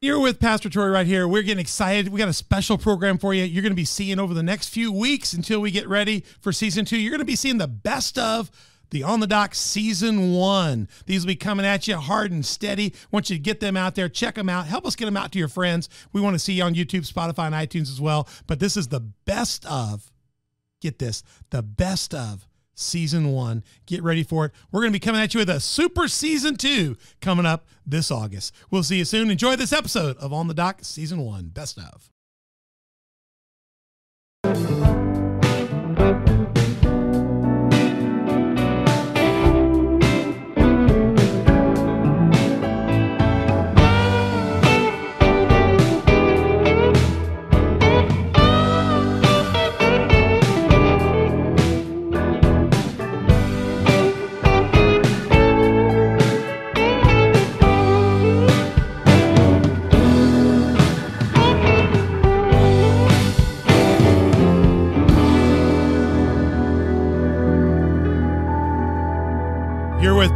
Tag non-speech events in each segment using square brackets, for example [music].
You're with Pastor Troy right here. We're getting excited. We got a special program for you. You're going to be seeing over the next few weeks until we get ready for season two. You're going to be seeing the best of the On the Dock season one. These will be coming at you hard and steady. want you to get them out there, check them out, help us get them out to your friends. We want to see you on YouTube, Spotify, and iTunes as well. But this is the best of, get this, the best of season one. Get ready for it. We're going to be coming at you with a super season two coming up this August. We'll see you soon. Enjoy this episode of On the Dock season one. Best of.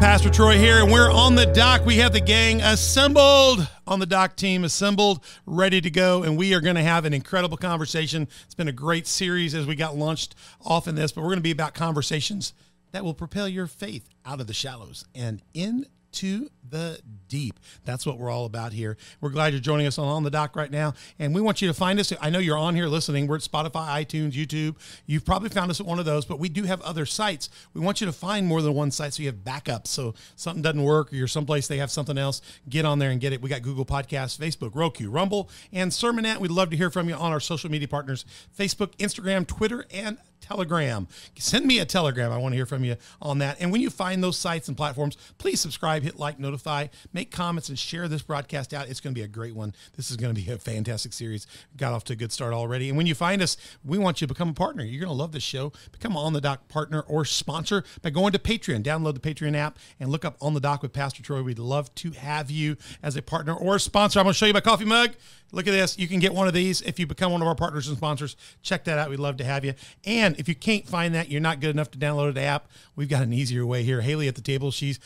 Pastor Troy here, and we're on the dock. We have the gang assembled on the dock team, assembled, ready to go, and we are going to have an incredible conversation. It's been a great series as we got launched off in this, but we're going to be about conversations that will propel your faith out of the shallows and into the deep. That's what we're all about here. We're glad you're joining us on, on the dock right now. And we want you to find us. I know you're on here listening. We're at Spotify, iTunes, YouTube. You've probably found us at one of those, but we do have other sites. We want you to find more than one site so you have backups. So something doesn't work or you're someplace they have something else, get on there and get it. We got Google Podcasts, Facebook, Roku, Rumble, and Sermonette. We'd love to hear from you on our social media partners Facebook, Instagram, Twitter, and Telegram. Send me a telegram. I want to hear from you on that. And when you find those sites and platforms, please subscribe, hit like, notify, make comments, and share this broadcast out. It's going to be a great one. This is going to be a fantastic series. Got off to a good start already. And when you find us, we want you to become a partner. You're going to love this show. Become on the dock partner or sponsor by going to Patreon. Download the Patreon app and look up on the dock with Pastor Troy. We'd love to have you as a partner or sponsor. I'm going to show you my coffee mug. Look at this. You can get one of these if you become one of our partners and sponsors. Check that out. We'd love to have you. And if you can't find that, you're not good enough to download the app, we've got an easier way here. Haley at the table, she's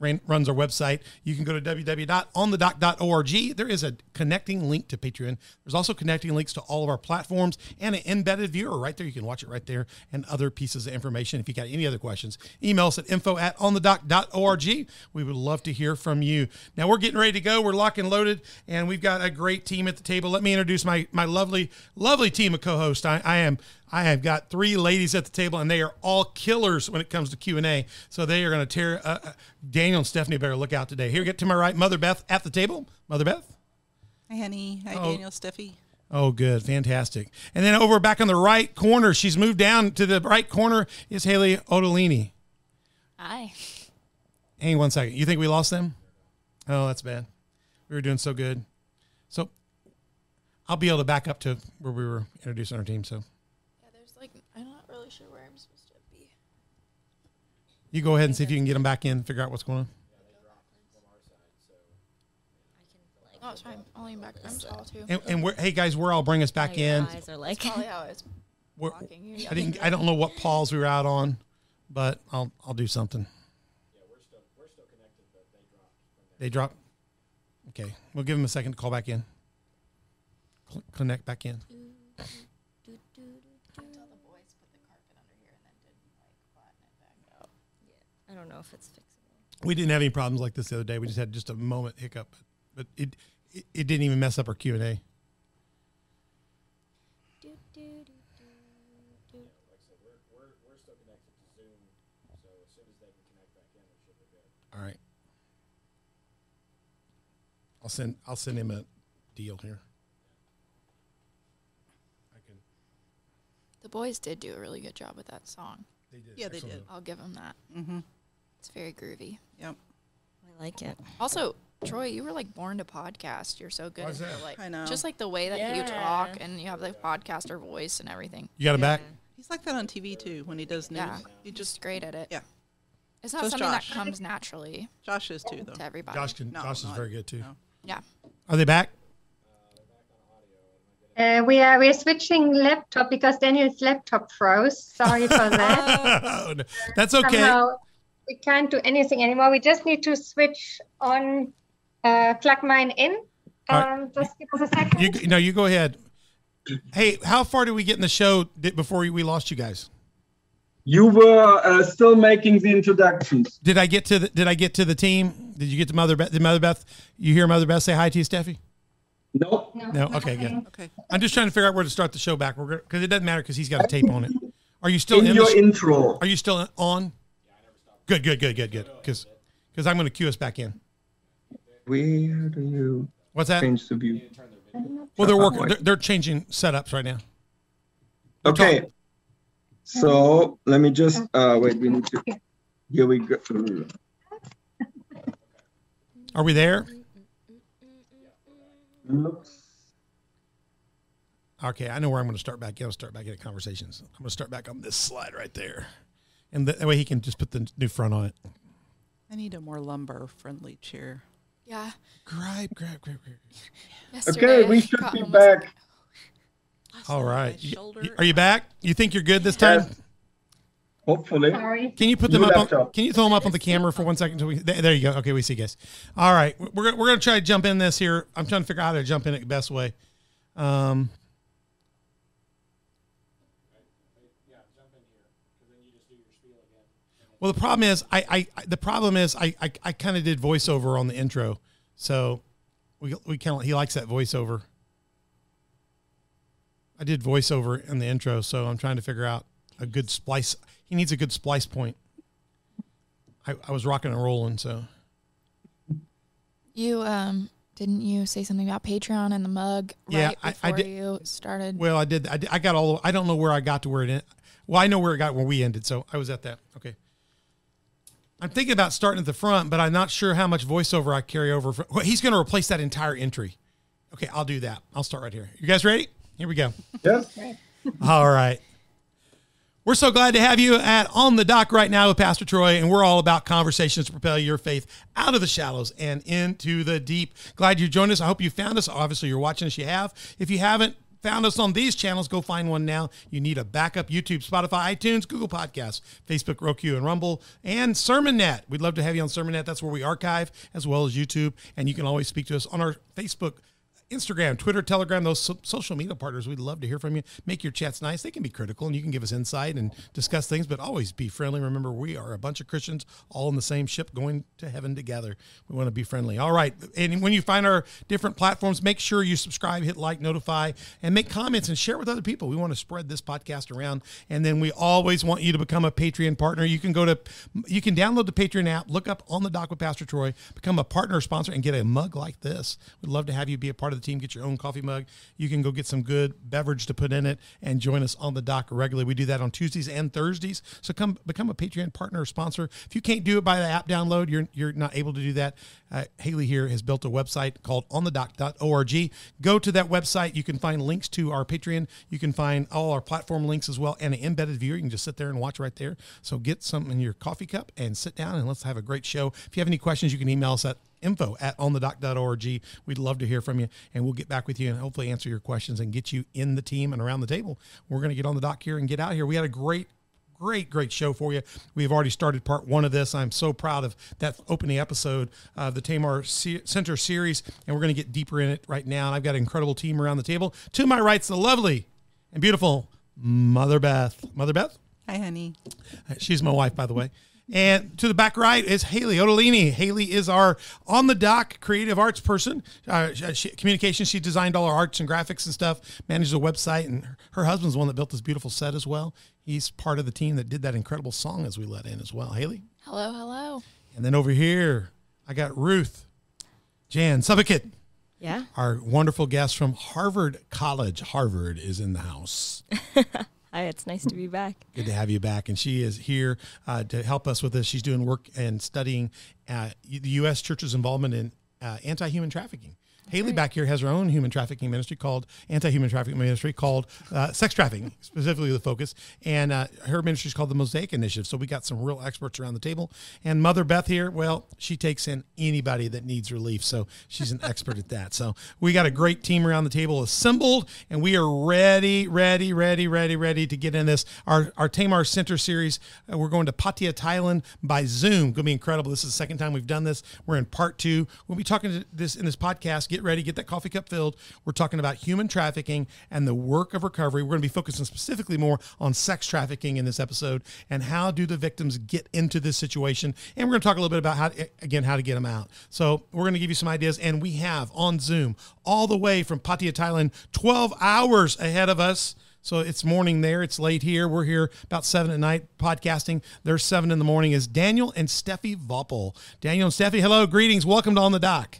ran, runs our website. You can go to www.onthedock.org. There is a connecting link to Patreon. There's also connecting links to all of our platforms and an embedded viewer right there. You can watch it right there and other pieces of information. If you got any other questions, email us at info at onthedock.org. We would love to hear from you. Now we're getting ready to go. We're locked and loaded, and we've got a great team at the table. Let me introduce my my lovely, lovely team of co-hosts. I, I am I have got three ladies at the table, and they are all killers when it comes to Q and A. So they are going to tear. Uh, uh, Daniel and Stephanie better look out today. Here, get to my right, Mother Beth at the table. Mother Beth. Hi, honey. Hi, Oh. Daniel, Steffi. Oh, good, fantastic. And then over back on the right corner, she's moved down to the right corner. Is Haley Ottolini? Hi. Hang on one second. You think we lost them? Oh, that's bad. We were doing so good. So I'll be able to back up to where we were introducing our team. So Yeah, there's like I'm not really sure where I'm supposed to be. you go ahead and see if you can get them back in. Figure out what's going on. Oh, it's fine. I'll lean back. I'm tall too. And, and we're, hey guys, where I'll bring us back in. Eyes are like Probably how it's We're. I didn't. I don't know what pause we were out on, but I'll I'll do something. Yeah, we're still we're still connected, but they dropped. They drop. Okay, we'll give them a second to call back in. Cl- connect back in. I don't know if it's fixable. We didn't have any problems like this the other day. We just had just a moment hiccup, but it it, it didn't even mess up our Q and A. All right. I'll send I'll send him a deal here. I can. The boys did do a really good job with that song. They did. Yeah, they did. I'll give them that. Mm-hmm. It's very groovy. Yep. I like it. Also, Troy, you were like born to podcast. You're so good. Why at that? Like I know. just like the way that you Yeah. talk and you have the podcaster voice and everything. You got him back. He's like that on TV too when he does news. Yeah, He you're just just great at it. yeah. It's not So something Josh. that comes naturally Josh is too though. to everybody. Josh can. No, Josh is not- very good too. no. Yeah. Are they back? Uh, we are we're switching laptop because Daniel's laptop froze. Sorry for that. [laughs] Oh, no. That's okay. Somehow we can't do anything anymore. We just need to switch on, uh, plug mine in, All right. Um, just give us a second. You no, you go ahead. Hey, how far did we get in the show before we we lost you guys? You were uh, still making the introductions. Did I get to the Did I get to the team? Did you get to Mother Beth? Did Mother Beth? You hear Mother Beth say hi to you, Steffi? Nope. No. Okay, good. Okay. I'm just trying to figure out where to start the show back. We're because it doesn't matter because he's got a tape on it. Are you still In in? your the sh- intro. are you still on? Good, good, good, good, good. Because because I'm going to cue us back in. Where do you What's that? change the view? Well, they're working. They're, they're changing setups right now. Okay. So let me just uh wait. We need to. Here we go. Are we there? Looks. Okay, I know where I'm going to start back. in. I'll start back in conversations. I'm going to start back on this slide right there, and that way he can just put the new front on it. I need a more lumbar friendly chair. Yeah. Grab, grab, grab, grab. Yesterday, we should be back. All right. My You- shoulder you- are you back? You think you're good this time? Yes. Hopefully. Sorry. Can you put them New up? On, can you throw them up on the camera for one second? Till we, there, there you go. Okay, we see, guys. All right, we're we're gonna try to jump in this here. I'm trying to figure out how to jump in it the best way. Um, well, the problem is, I, I the problem is, I I, I kind of did voiceover on the intro, so we we kind of he likes that voiceover. I did voiceover in the intro, so I'm trying to figure out a good splice. He needs a good splice point. I, I was rocking and rolling, so You um didn't you say something about Patreon and the mug Yeah, right I- I did- you started? well, I did. I, did, I got all. I don't know where I got to where it. Well, I know where it got where we ended, so I was at that. Okay. I'm thinking about starting at the front, but I'm not sure how much voiceover I carry over. For, well, he's going to replace that entire entry. Okay, I'll do that. I'll start right here. You guys ready? Here we go. Yes. All right. We're so glad to have you at On the Dock right now with Pastor Troy, and we're all about conversations to propel your faith out of the shallows and into the deep. Glad you joined us. I hope you found us. Obviously, you're watching us. You have. If you haven't found us on these channels, go find one now. You need a backup YouTube, Spotify, iTunes, Google Podcasts, Facebook, Roku, and Rumble, and SermonNet. We'd love to have you on SermonNet. That's where we archive as well as YouTube, and you can always speak to us on our Facebook Instagram, Twitter, Telegram, those so- social media partners, we'd love to hear from you. Make your chats nice. They can be critical and you can give us insight and discuss things, but always be friendly. Remember, we are a bunch of Christians all in the same ship going to heaven together. We want to be friendly. All right. And when you find our different platforms, make sure you subscribe, hit like, notify, and make comments and share with other people. We want to spread this podcast around. And then we always want you to become a Patreon partner. You can go to, you can download the Patreon app, look up on the dock with Pastor Troy, become a partner or sponsor, and get a mug like this. We'd love to have you be a part of the team. Get your own coffee mug. You can go get some good beverage to put in it and join us on the dock regularly. We do that on Tuesdays and Thursdays. So come become a Patreon partner or sponsor. If you can't do it by the app download, you're you're not able to do that. Uh, Haley here has built a website called onthedock.org. Go to that website. You can find links to our Patreon. You can find all our platform links as well and an embedded viewer. You can just sit there and watch right there. So get something in your coffee cup and sit down and let's have a great show. If you have any questions, you can email us at info at onthedock.org. We'd love to hear from you and we'll get back with you and hopefully answer your questions and get you in the team and around the table. We're going to get on the dock here and get out here. We had a great great great show for you we've already started part one of this i'm so proud of that opening episode of the tamar center series and we're going to get deeper in it right now and i've got an incredible team around the table to my right's the lovely and beautiful mother beth mother beth Hi, honey. She's my wife, by the way. And to the back right is Haley Ottolini. Haley is our on the dock creative arts person. Uh, she, communications. She designed all our arts and graphics and stuff. manages a website, and her, her husband's the one that built this beautiful set as well. He's part of the team that did that incredible song as we let in as well. Haley. hello, hello. And then over here, I got Ruth Jaensubhakij, Yeah. our wonderful guest from Harvard College. Harvard is in the house. [laughs] Hi, it's nice to be back. Good to have you back. And she is here uh, to help us with this. She's doing work and studying uh, the U.S. Church's involvement in uh, anti-human trafficking. Haley back here has her own human trafficking ministry called anti-human trafficking ministry called uh, sex trafficking, specifically the focus. And uh, her ministry is called the Mosaic Initiative. So we got some real experts around the table. And Mother Beth here, well, she takes in anybody that needs relief. So she's an expert at that. So we got a great team around the table assembled, and we are ready, ready, ready, ready, ready to get in this. Our our Tamar Center series. Uh, we're going to Pattaya, Thailand by Zoom. Going to be incredible. This is the second time we've done this. We're in part two. We'll be talking to this in this podcast. Get get ready, get that coffee cup filled. We're talking about human trafficking and the work of recovery. We're going to be focusing specifically more on sex trafficking in this episode and how do the victims get into this situation. And we're going to talk a little bit about how, again, how to get them out. So we're going to give you some ideas. And we have on Zoom all the way from Pattaya, Thailand, 12 hours ahead of us. So it's morning there. It's late here. We're here about seven at night podcasting. There's seven in the morning. Is Daniel and Steffi Vaupel. Daniel and Steffi, hello, greetings. Welcome to On the Dock.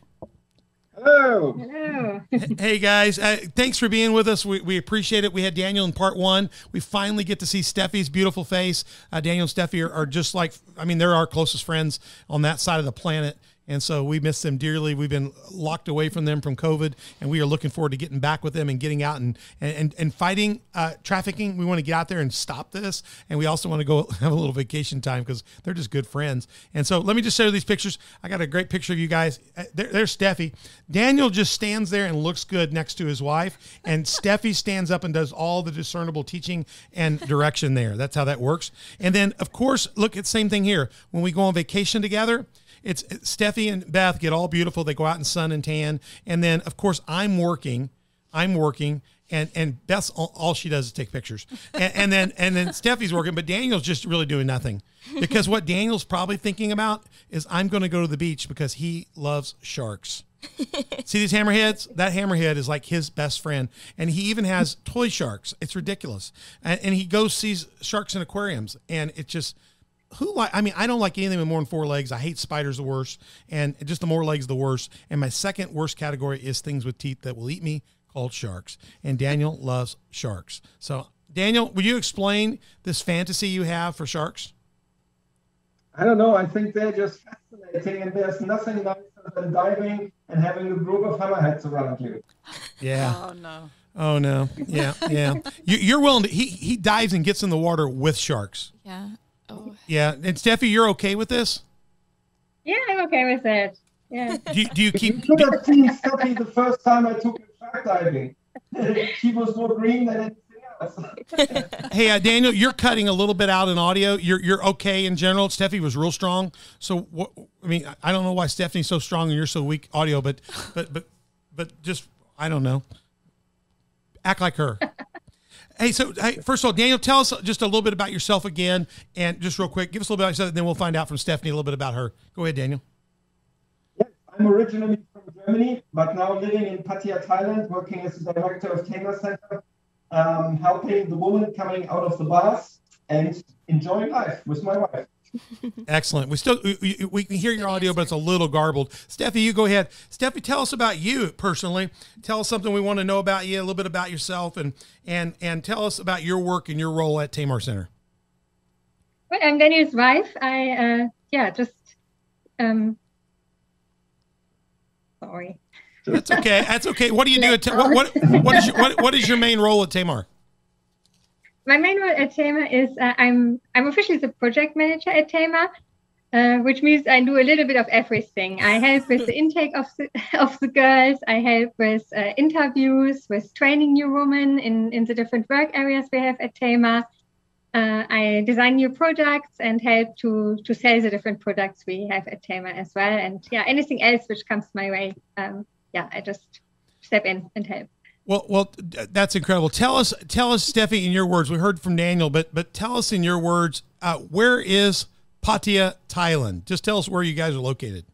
Hello. Hey guys, uh, thanks for being with us. We, we appreciate it. We had Daniel in part one. We finally get to see Steffi's beautiful face. Uh, Daniel and Steffi are, are just like, I mean, they're our closest friends on that side of the planet. And so we miss them dearly. We've been locked away from them from COVID, and we are looking forward to getting back with them and getting out and and and fighting uh, trafficking. We want to get out there and stop this, and we also want to go [laughs] have a little vacation time because they're just good friends. And so let me just show you these pictures. I got a great picture of you guys. Uh, There, there's Steffi. Daniel just stands there and looks good next to his wife, and [laughs] Steffi stands up and does all the discernible teaching and direction there. That's how that works. And then, of course, look at same thing here. When we go on vacation together, it's Steffi and Beth get all beautiful. They go out in sun and tan, and then of course I'm working. I'm working, and and Beth's all, all she does is take pictures, and, and then and then Steffi's working, but Daniel's just really doing nothing because what Daniel's probably thinking about is I'm going to go to the beach because he loves sharks. See these hammerheads? That hammerhead is like his best friend, and he even has toy sharks. It's ridiculous, and, and he goes sees sharks in aquariums, and it just who like I mean I don't like anything with more than four legs. I hate spiders the worst, and just the more legs the worst. And my second worst category is things with teeth that will eat me, called sharks. And Daniel loves sharks. So Daniel, will you explain this fantasy you have for sharks? I don't know. I think they're just fascinating, and there's nothing nicer than diving and having a group of hammerheads around you. Yeah. Oh no. Oh no. Yeah. Yeah. [laughs] you, you're willing to. He he dives and gets in the water with sharks. Yeah. Oh, Yeah. And Steffi, you're okay with this? Yeah, I'm okay with that. Yeah. Do you, do you You keep? should have seen Steffi the first time I took her shark diving. [laughs] she was more green than anything else. [laughs] Hey, uh, Daniel, you're cutting a little bit out in audio. You're you're okay in general. Steffi was real strong. So what? I mean, I don't know why Stephanie's so strong and you're so weak audio, but but but but just I don't know. Act like her. [laughs] Hey, so hey, first of all, Daniel, tell us just a little bit about yourself again, and just real quick, give us a little bit about yourself, and then we'll find out from Stephanie a little bit about her. Go ahead, Daniel. Yes, I'm originally from Germany, but now living in Pattaya, Thailand, working as the director of Tamar Center, um, helping the woman coming out of the bars and enjoying life with my wife. Excellent. We still we, we- we can hear your audio, but it's a little garbled. Steffi, you go ahead. Steffi, tell us about you personally. Tell us something we want to know about you, a little bit about yourself, and and and tell us about your work and your role at Tamar Center. Well, I'm Daniel's wife. I, uh, yeah, just, um, sorry. That's okay. That's okay. What do you do at Ta- what, what [laughs] what is your what, what is your main role at Tamar? My main role at Tamar is uh, I'm I'm officially the project manager at Tamar, uh, which means I do a little bit of everything. I help with the [laughs] intake of the of the girls. I help with uh, interviews, with training new women in in the different work areas we have at Tamar. Uh, I design new products and help to to sell the different products we have at Tamar as well. And yeah, anything else which comes my way, um, yeah, I just step in and help. Well, well, that's incredible. Tell us, tell us, Steffi, in your words. We heard from Daniel, but but tell us in your words, uh, where is Pattaya, Thailand? Just tell us where you guys are located.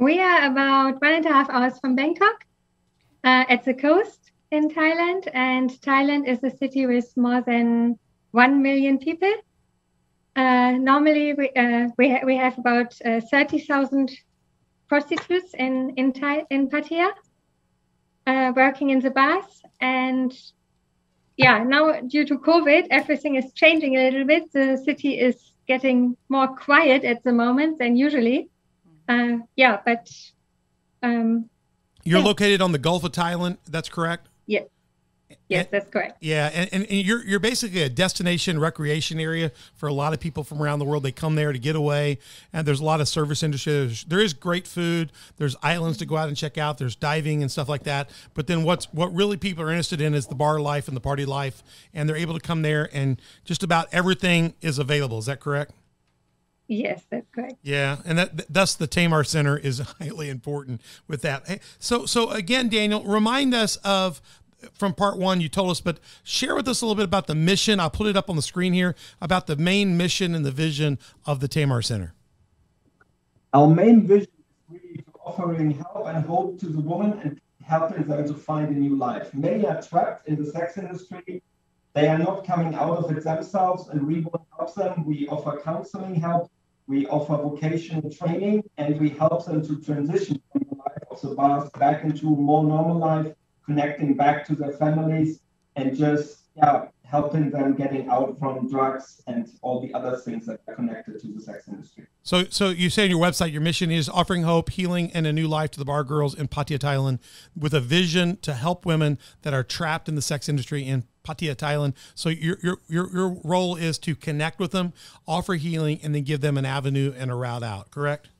We are about one and a half hours from Bangkok uh, at the coast in Thailand. And Thailand is a city with more than 1 million people. Uh, normally, we, uh, we, ha- we have about uh, 30,000 prostitutes in, in, Thai- in Pattaya uh, working in the bus And yeah, now due to COVID, everything is changing a little bit. The city is getting more quiet at the moment than usually. Uh, yeah, but um, You're Yeah. located on the Gulf of Thailand. That's correct. yes, yes, And- that's correct. Yeah, and, and, and you're you're basically a destination recreation area for a lot of people from around the world. They come there to get away, and there's a lot of service industry. There's, there is great food. There's islands to go out and check out. There's diving and stuff like that. But then what's what really people are interested in is the bar life and the party life, and they're able to come there and just about everything is available. Is that correct? Yes, that's correct. Yeah, and that thus the Tamar Center is [laughs] highly important with that. So so again, Daniel, remind us of from part one you told us, but share with us a little bit about the mission. I'll put it up on the screen here about the main mission and the vision of the Tamar Center. Our main vision is really offering help and hope to the woman and helping them to find a new life. Many are trapped in the sex industry. They are not coming out of it themselves, and we help them. We offer counseling help, we offer vocational training, and we help them to transition from the life of the bars back into a more normal life, connecting back to their families, and just yeah, helping them getting out from drugs and all the other things that are connected to the sex industry. So, so you say on your website, your mission is offering hope, healing, and a new life to the bar girls in Pattaya, Thailand, with a vision to help women that are trapped in the sex industry in Pattaya, Thailand. So your your your your role is to connect with them, offer healing, and then give them an avenue and a route out. Correct?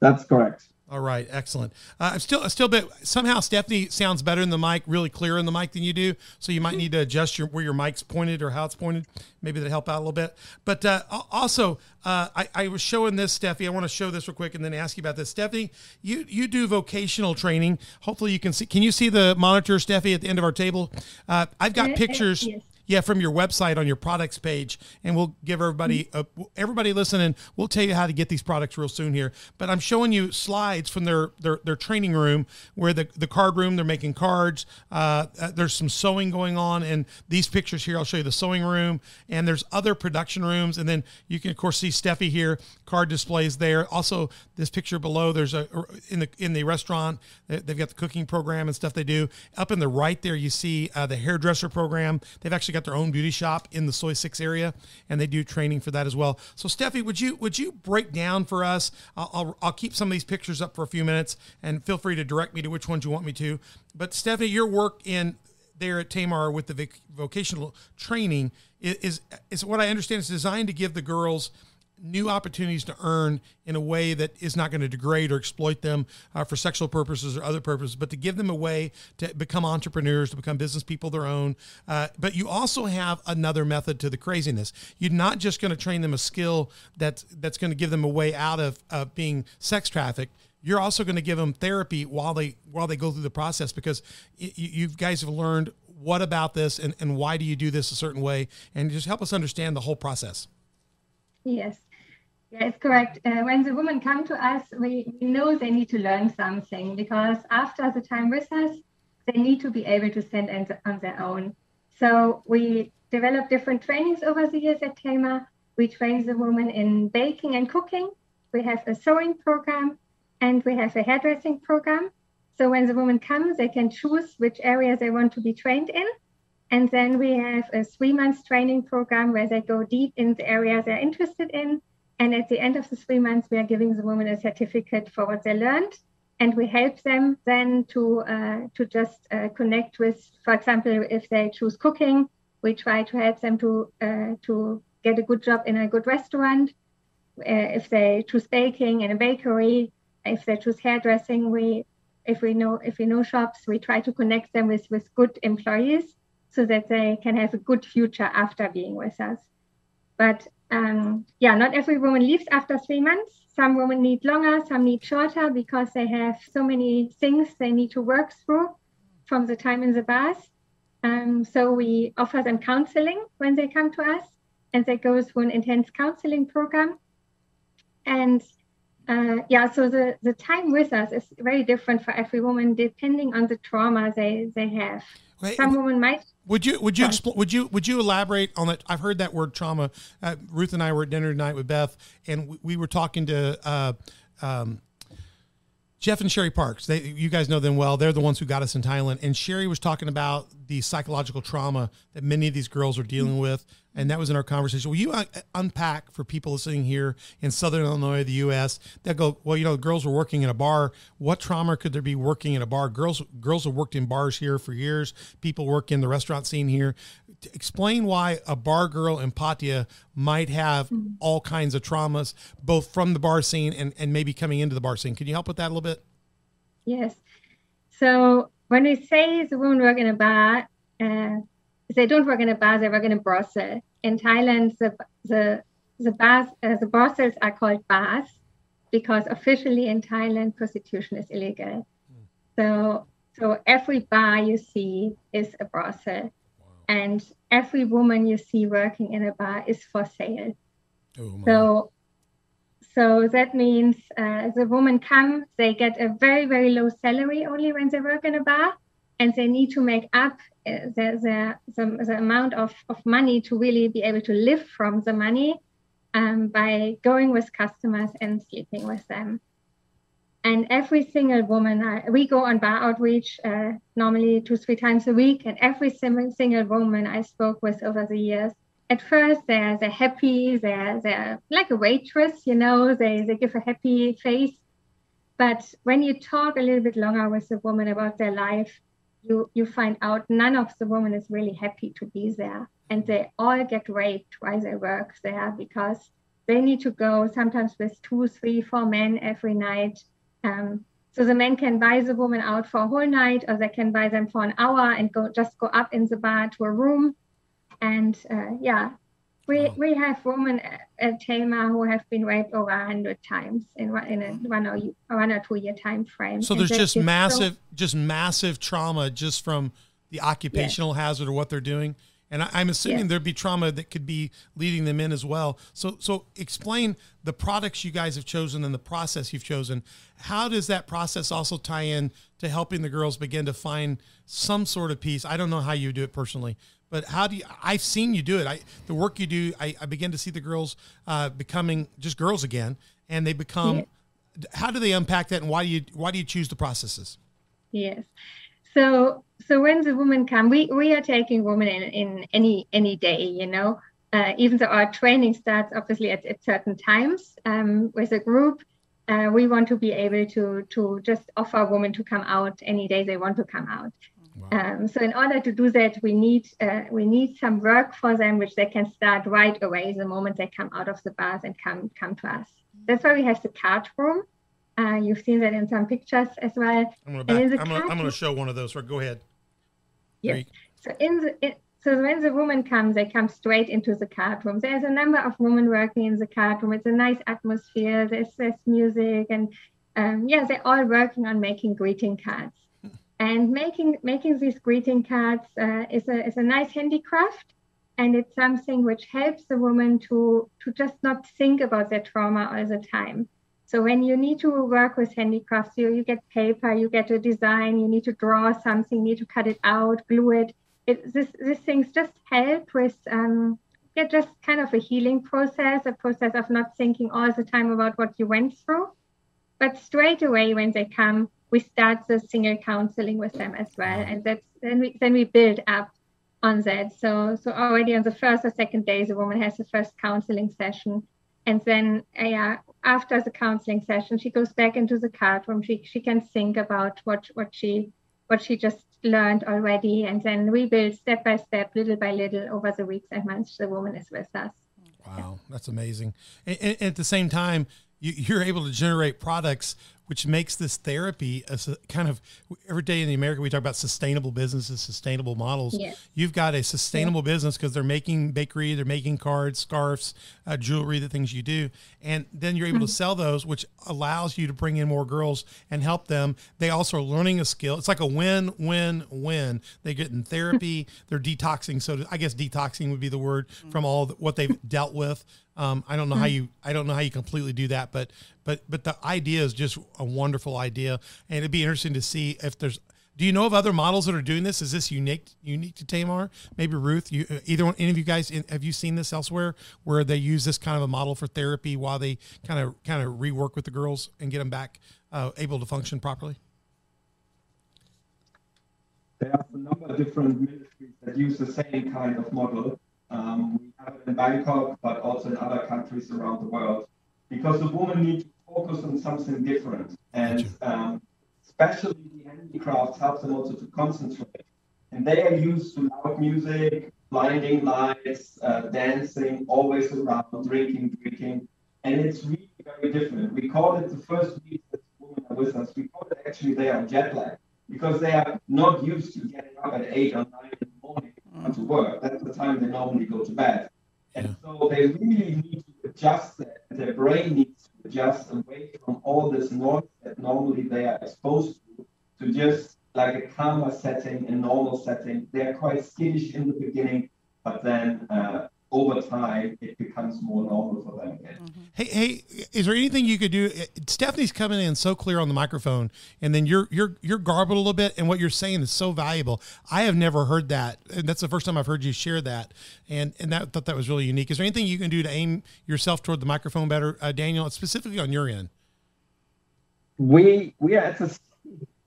That's correct. All right, excellent. Uh, I'm still, a still, bit somehow Stephanie sounds better in the mic, really clear in the mic than you do. So you might need to adjust your where your mic's pointed or how it's pointed. Maybe that help out a little bit. But uh, also, uh, I, I was showing this, Stephanie. I want to show this real quick and then ask you about this, Stephanie. You you do vocational training. Hopefully, you can see. Can you see the monitor, Stephanie, at the end of our table? Uh, I've got pictures. yes. Yeah, from your website on your products page, and we'll give everybody, uh, everybody listening, we'll tell you how to get these products real soon here. But I'm showing you slides from their their, their training room, where the the card room they're making cards. Uh, uh, there's some sewing going on, and these pictures here, I'll show you the sewing room, and there's other production rooms, and then you can of course see Steffi here, card displays there. Also, this picture below, there's a in the in the restaurant, they- they've got the cooking program and stuff they do. Up in the right there, you see uh, the hairdresser program. They've actually got their own beauty shop in the Soi Six area, and they do training for that as well. So, Steffi, would you would you break down for us? I'll, I'll, I'll keep some of these pictures up for a few minutes, and feel free to direct me to which ones you want me to. But Stephanie, your work in there at Tamar with the vocational training is, is is what I understand is designed to give the girls new opportunities to earn in a way that is not going to degrade or exploit them uh, for sexual purposes or other purposes, but to give them a way to become entrepreneurs, to become business people their own. Uh, but you also have another method to the craziness. You're not just going to train them a skill that's that's going to give them a way out of, of being sex trafficked you're also going to give them therapy while they while they go through the process because you, you guys have learned what about this and, and why do you do this a certain way and just help us understand the whole process Yes, it's correct. Uh, when the women come to us, we, we know they need to learn something because after the time with us, they need to be able to stand on, their own. So we develop different trainings over the years at Tamar. We train the women in baking and cooking. We have a sewing program and we have a hairdressing program. So when the women come, they can choose which area they want to be trained in. And then we have a three months training program where they go deep in the area they're interested in. And at the end of the three months, we are giving the women a certificate for what they learned. And we help them then to, uh, to just uh, connect with, for example, if they choose cooking, we try to help them to, uh, to get a good job in a good restaurant. Uh, if they choose baking in a bakery, if they choose hairdressing, we if we know if we know shops, we try to connect them with with good employees so that they can have a good future after being with us. But um, yeah, not every woman leaves after three months. Some women need longer, some need shorter because they have so many things they need to work through from the time in the bars. Um, so we offer them counseling when they come to us, and they go through an intense counseling program. And uh, yeah, so the, the time with us is very different for every woman depending on the trauma they, they have. Wait, Some women might Would you would you Sorry. expl- would you would you elaborate on that? I've heard that word trauma. Uh, Ruth and I were at dinner tonight with Beth, and we, we were talking to uh, um, Jeff and Sherry Parks. They you guys know them well. They're the ones who got us in Thailand. And Sherry was talking about the psychological trauma that many of these girls are dealing with, and that was in our conversation. Will you uh, unpack for people listening here in Southern Illinois, the U.S. that go, well, you know, girls were working in a bar. What trauma could there be working in a bar? Girls girls have worked in bars here for years. People work in the restaurant scene here. To explain why a bar girl in Pattaya might have all kinds of traumas, both from the bar scene and, and maybe coming into the bar scene. Can you help with that a little bit? Yes. So when we say the women work in a bar, uh, they don't work in a bar, they work in a brothel. In Thailand, the, the the bars, uh, the brothels are called bars because officially in Thailand prostitution is illegal. So so every bar you see is a brothel, and every woman you see working in a bar is for sale. Oh. So, so that means uh, the woman come, they get a very very low salary only when they work in a bar, and they need to make up uh, the, the, the the amount of of money to really be able to live from the money um, by going with customers and sleeping with them. And every single woman, uh, we go on bar outreach uh, normally two, three times a week. And every single, single woman I spoke with over the years, at first they're, they're happy, they're, they're like a waitress, you know, they, they give a happy face. But when you talk a little bit longer with a woman about their life, you, you find out none of the women is really happy to be there. And they all get raped while they work there because they need to go sometimes with two, three, four men every night um, so the men can buy the woman out for a whole night, or they can buy them for an hour and go just go up in the bar to a room. And uh, yeah, we we have women at- Tamar who have been raped over a hundred times in one in a one or one or two year time frame. So And there's just is so- massive, just massive trauma just from the occupational hazard or what they're doing. And I, I'm assuming Yes. there'd be trauma that could be leading them in as well. So, so explain the products you guys have chosen and the process you've chosen. How does that process also tie in to helping the girls begin to find some sort of peace? I don't know how you do it personally, but how do you? I've seen you do it. I the work you do. I, I begin to see the girls uh, becoming just girls again, and they become. Yeah. How do they unpack that, and why do you why do you choose the processes? Yes. So so when the women come, we we are taking women in in any any day, you know. Uh, even though our training starts obviously at, at certain times um, with a group, uh, we want to be able to to just offer women to come out any day they want to come out. Um, so in order to do that, we need uh, we need some work for them, which they can start right away the moment they come out of the bath and come come to us. That's why we have the card room. Uh, you've seen that in some pictures as well. I'm gonna back, I'm gonna, I'm gonna show one of those. Go ahead. Yes. So in the in, so when the woman comes, they come straight into the card room. There's a number of women working in the card room. It's a nice atmosphere. There's there's music and um, yeah, they're all working on making greeting cards. And making making these greeting cards uh, is a is a nice handicraft, and it's something which helps the woman to to just not think about their trauma all the time. So when you need to work with handicrafts, you, you get paper, you get a design, you need to draw something, you need to cut it out, glue it. it this these things just help with um, yeah, just kind of a healing process, a process of not thinking all the time about what you went through. But straight away when they come, we start the single counseling with them as well, mm-hmm. and that's then we then we build up on that. So so already on the first or second day, the woman has the first counseling session, and then yeah, after the counseling session, she goes back into the card room. She she can think about what what she what she just learned already, and then we build step by step, little by little, over the weeks and months. The woman is with us. Wow, that's amazing. And, and at the same time, you're able to generate products, which makes this therapy a kind of every day in the America we talk about sustainable businesses, sustainable models. Yes. You've got a sustainable business because they're making bakery, they're making cards, scarves, uh, jewelry, the things you do, and then you're able to sell those, which allows you to bring in more girls and help them. They also are learning a skill. It's like a win-win-win. They get in therapy, [laughs] they're detoxing. So I guess detoxing would be the word from all the, what they've dealt with. Um, I don't know how you I don't know how you completely do that, but but but the idea is just a wonderful idea, and it'd be interesting to see if there's. Do you know of other models that are doing this? Is this unique unique to Tamar? Maybe Ruth, you either one, any of you guys have you seen this elsewhere where they use this kind of a model for therapy while they kind of kind of rework with the girls and get them back uh, able to function properly? There are a number of different ministries that use the same kind of model. Um, we have it in Bangkok, but also in other countries around the world, because the woman needs to focus on something different. And um, especially the handicrafts help them also to concentrate. And they are used to loud music, blinding lights, uh, dancing, always around, drinking, drinking. And it's really very different. We call it the first week that the women are with us, we call it actually they are jet lag because they are not used to getting up at eight or nine in the morning to to work. That's the time they normally go to bed. And so they really need to adjust that. Their brain needs to adjust away from all this noise that normally they are exposed to, to just like a calmer setting, a normal setting. They're quite skittish in the beginning, but then uh, over time it becomes more normal for them again. Hey, hey, is there anything you could do? Stephanie's coming in so clear on the microphone, and then you're you're you're garbled a little bit, and what you're saying is so valuable. I have never heard that, and that's the first time I've heard you share that, and and that thought that was really unique. Is there anything you can do to aim yourself toward the microphone better, uh, Daniel, specifically on your end? We we are at the.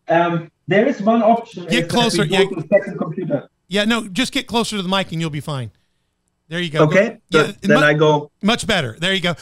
Um, there is one option. Get closer, yeah. second computer. Yeah, no, just get closer to the mic, and you'll be fine. There you go. Okay. Yeah, so then mu- I go. Much better. There you go.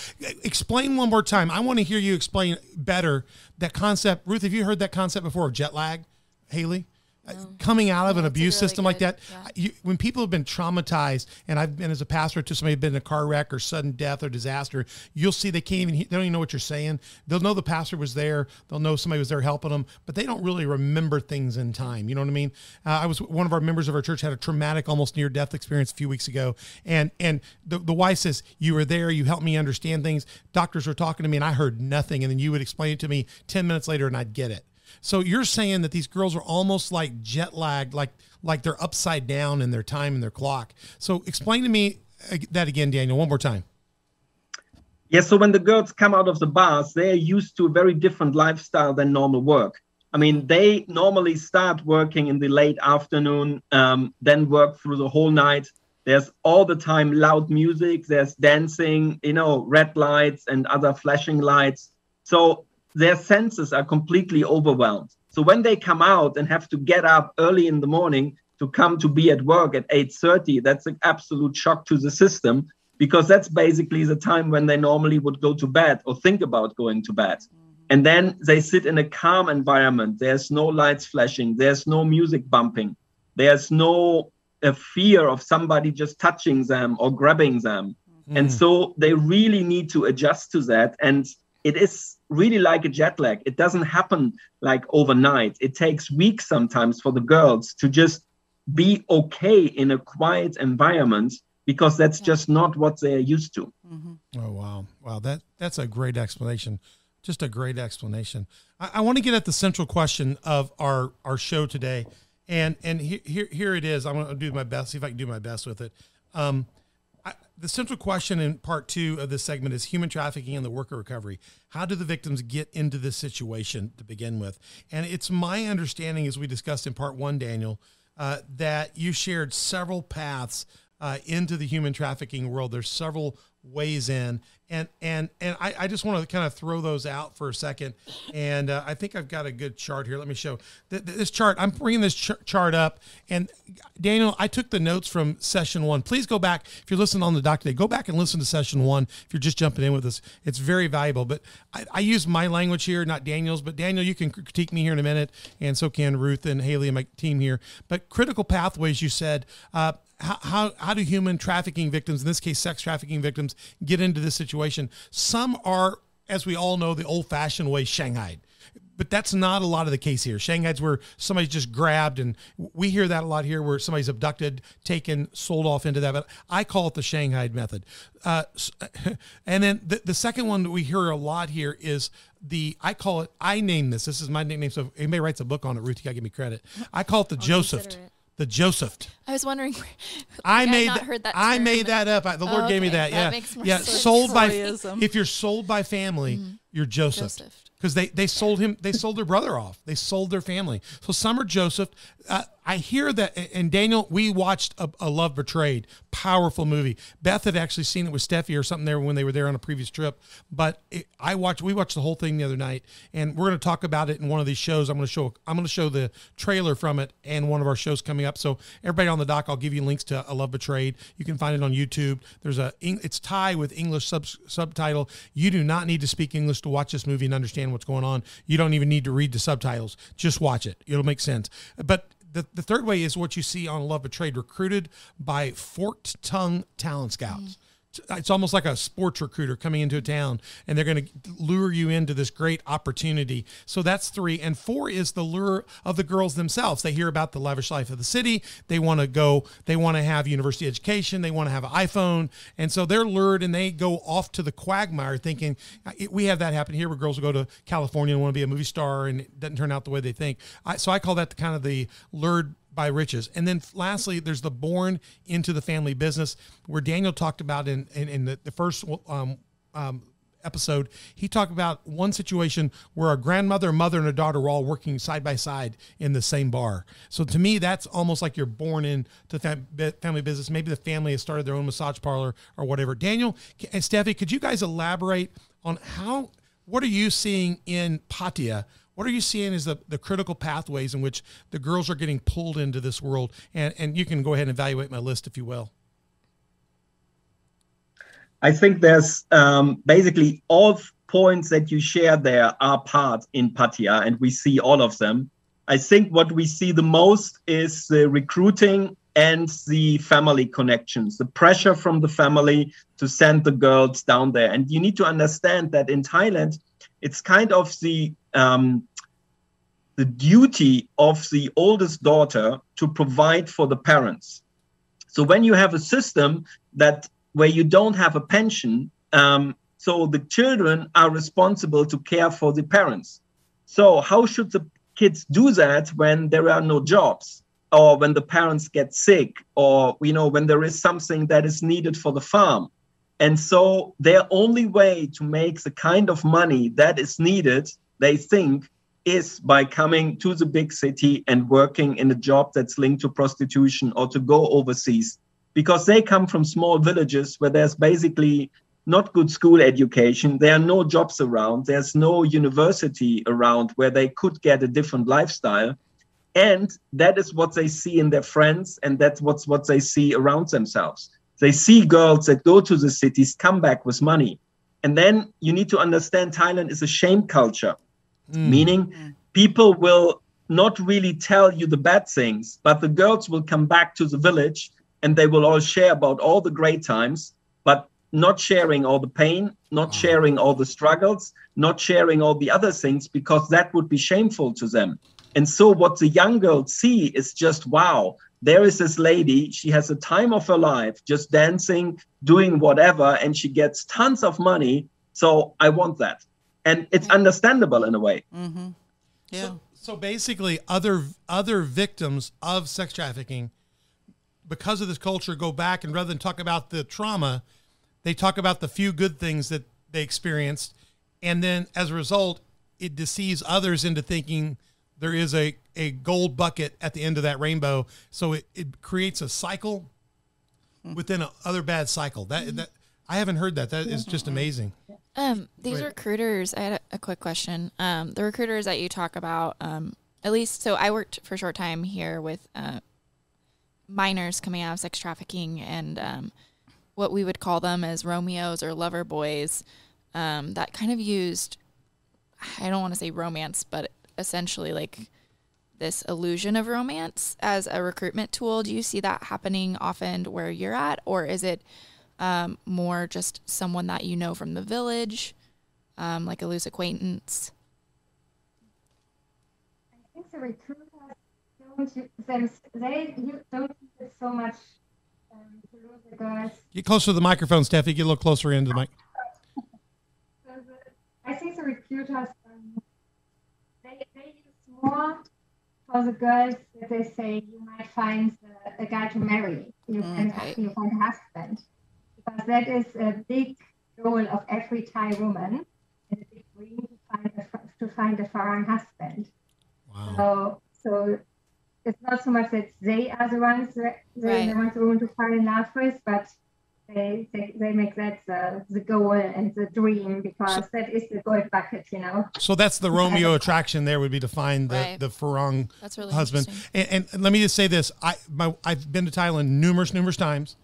Explain one more time. I want to hear you explain better that concept. Ruth, have you heard that concept before of jet lag? Haley? Uh, Coming out of No, an abuse really system like that, yeah. you, when people have been traumatized, and I've been as a pastor to somebody who's been in a car wreck or sudden death or disaster, you'll see they can't even, they don't even know what you're saying. They'll know the pastor was there, they'll know somebody was there helping them, but they don't really remember things in time. You know what I mean? Uh, I was one of our members of our church had a traumatic, almost near death experience a few weeks ago, and and the, the wife says, "You were there, you helped me understand things." Doctors were talking to me, and I heard nothing, and then you would explain it to me ten minutes later, and I'd get it. So you're saying that these girls are almost like jet lagged, like like they're upside down in their time and their clock. So explain to me uh, that again, Daniel, one more time. Yeah, so when the girls come out of the bars, they're used to a very different lifestyle than normal work. I mean, they normally start working in the late afternoon, um, then work through the whole night. There's all the time loud music, there's dancing, you know, red lights and other flashing lights. So their senses are completely overwhelmed. So when they come out and have to get up early in the morning to come to be at work at 8:30, that's an absolute shock to the system because that's basically the time when they normally would go to bed or think about going to bed. Mm-hmm. And then they sit in a calm environment. There's no lights flashing, there's no music bumping, there's no a fear of somebody just touching them or grabbing them. Mm-hmm. And so they really need to adjust to that. And it is really like a jet lag. It doesn't happen like overnight. It takes weeks sometimes for the girls to just be okay in a quiet environment because that's just not what they're used to. Oh wow, wow that that's a great explanation. Just a great explanation. I, I want to get at the central question of our our show today, and and here here, here it is. I'm going to do my best. See if I can do my best with it. Um, I, the central question in part two of this segment is human trafficking and the worker recovery. How do the victims get into this situation to begin with? And it's my understanding, as we discussed in part one, Daniel, uh, that you shared several paths uh, into the human trafficking world. There's several ways in, and and and I, I just want to kind of throw those out for a second. And uh, I think I've got a good chart here. Let me show Th- th- this chart. I'm bringing this ch- chart up, and Daniel, I took the notes from session one. Please go back if you're listening on the dock today. Go back and listen to session one if you're just jumping in with us. It's very valuable. But I, I use my language here, not Daniel's. But Daniel, you can critique me here in a minute, and so can Ruth and Haley and my team here. But critical pathways, you said. Uh, how, how, how do human trafficking victims, in this case, sex trafficking victims, get into this situation? Some are, as we all know, the old fashioned way, shanghaied. But that's not a lot of the case here. Shanghai's where somebody's just grabbed, and we hear that a lot here where somebody's abducted, taken, sold off into that. But I call it the Shanghai method. Uh, [laughs] and then the, the second one that we hear a lot here is the, I call it, I name this, this is my nickname. So if anybody writes a book on it, Ruth, you got to give me credit. I call it the Joseph. Consider it. The Joseph. I was wondering. I I've made not that. heard that I term. made that up. I, the Lord Oh, gave me that. That Yeah, makes more yeah. sense. Sold by. If you're sold by family, mm-hmm. you're Joseph. Joseph. Because they they sold him. They sold their brother off. They sold their family. So some are Joseph. I hear that. And Daniel, we watched a, a Love Betrayed, powerful movie. Beth had actually seen it with Steffi or something there when they were there on a previous trip. But it, I watched. We watched the whole thing the other night, and we're going to talk about it in one of these shows. I'm going to show. I'm going to show the trailer from it and one of our shows coming up. So everybody on the dock, I'll give you links to A Love Betrayed. You can find it on YouTube. There's a it's Thai with English sub, subtitle. You do not need to speak English to watch this movie and understand what's going on. You don't even need to read the subtitles. Just watch it. It'll make sense. But the, the third way is what you see on Love Betrayed, recruited by forked tongue talent scouts. It's almost like a sports recruiter coming into a town and they're going to lure you into this great opportunity. So that's three. And four is the lure of the girls themselves. They hear about the lavish life of the city. They want to go, they want to have university education. They want to have an iPhone. And so they're lured and they go off to the quagmire thinking, we have that happen here where girls will go to California and want to be a movie star and it doesn't turn out the way they think. I, so I call that the kind of the lured by riches. And then lastly, there's the born into the family business where Daniel talked about in, in, in the, the first um, um, episode, he talked about one situation where a grandmother, mother, and a daughter were all working side by side in the same bar. So to me, that's almost like you're born into fam- family business. Maybe the family has started their own massage parlor or whatever. Daniel and Steffi, could you guys elaborate on how, what are you seeing in Pattaya what are you seeing as the, the critical pathways in which the girls are getting pulled into this world? And, and you can go ahead and evaluate my list if you will. I think there's um, basically all points that you share there are part in Pattaya, and we see all of them. I think what we see the most is the recruiting and the family connections, the pressure from the family to send the girls down there. And you need to understand that in Thailand, it's kind of the um, the duty of the oldest daughter to provide for the parents. So when you have a system that where you don't have a pension, um, so the children are responsible to care for the parents. So how should the kids do that when there are no jobs? or when the parents get sick or you know when there is something that is needed for the farm and so their only way to make the kind of money that is needed they think is by coming to the big city and working in a job that's linked to prostitution or to go overseas. Because they come from small villages where there's basically not good school education. There are no jobs around. There's no university around where they could get a different lifestyle. And that is what they see in their friends and that's what's what they see around themselves. They see girls that go to the cities come back with money. And then you need to understand thailand is a shame culture mm. meaning mm. people will not really tell you the bad things, but the girls will come back to the village and they will all share about all the great times, but not sharing all the pain, not wow. sharing all the struggles, not sharing all the other things because that would be shameful to them. And so, what the young girls see is just wow, there is this lady, she has a time of her life just dancing, doing whatever, and she gets tons of money. So, I want that and it's understandable in a way. Mm-hmm. Yeah. So, so basically, other other victims of sex trafficking, because of this culture, go back and rather than talk about the trauma, they talk about the few good things that they experienced, and then as a result, it deceives others into thinking there is a, a gold bucket at the end of that rainbow. So it, it creates a cycle hmm. within a other bad cycle. That that I haven't heard that. That is just amazing. Um, these recruiters, I had a, a, quick question. Um, the recruiters that you talk about, um, at least, so I worked for a short time here with uh, minors coming out of sex trafficking and um, what we would call them as Romeos or lover boys um, that kind of used, I don't want to say romance, but essentially like this illusion of romance as a recruitment tool. Do you see that happening often where you're at, or is it? Um, more just someone that you know from the village, um, like a loose acquaintance? I think the recruiters don't them, they don't use it so much um, to lose the girls. Get closer to the microphone, Steffi. Get a little closer into the mic. so the, I think the recruiters um, they, they use more for the girls that they say you might find the, a guy to marry. You, mm, okay. you find a husband because that is a big goal of every Thai woman, a big dream to find a, to find a foreign husband. Wow. So, so it's not so much that they are the ones that they right. want the woman to fall in love with, but they, they, they make that the, the goal and the dream because so, that is the gold bucket, you know. So that's the Romeo attraction. There would be to find the right. the Farang really husband. And, and, let me just say this: I my I've been to Thailand numerous numerous times.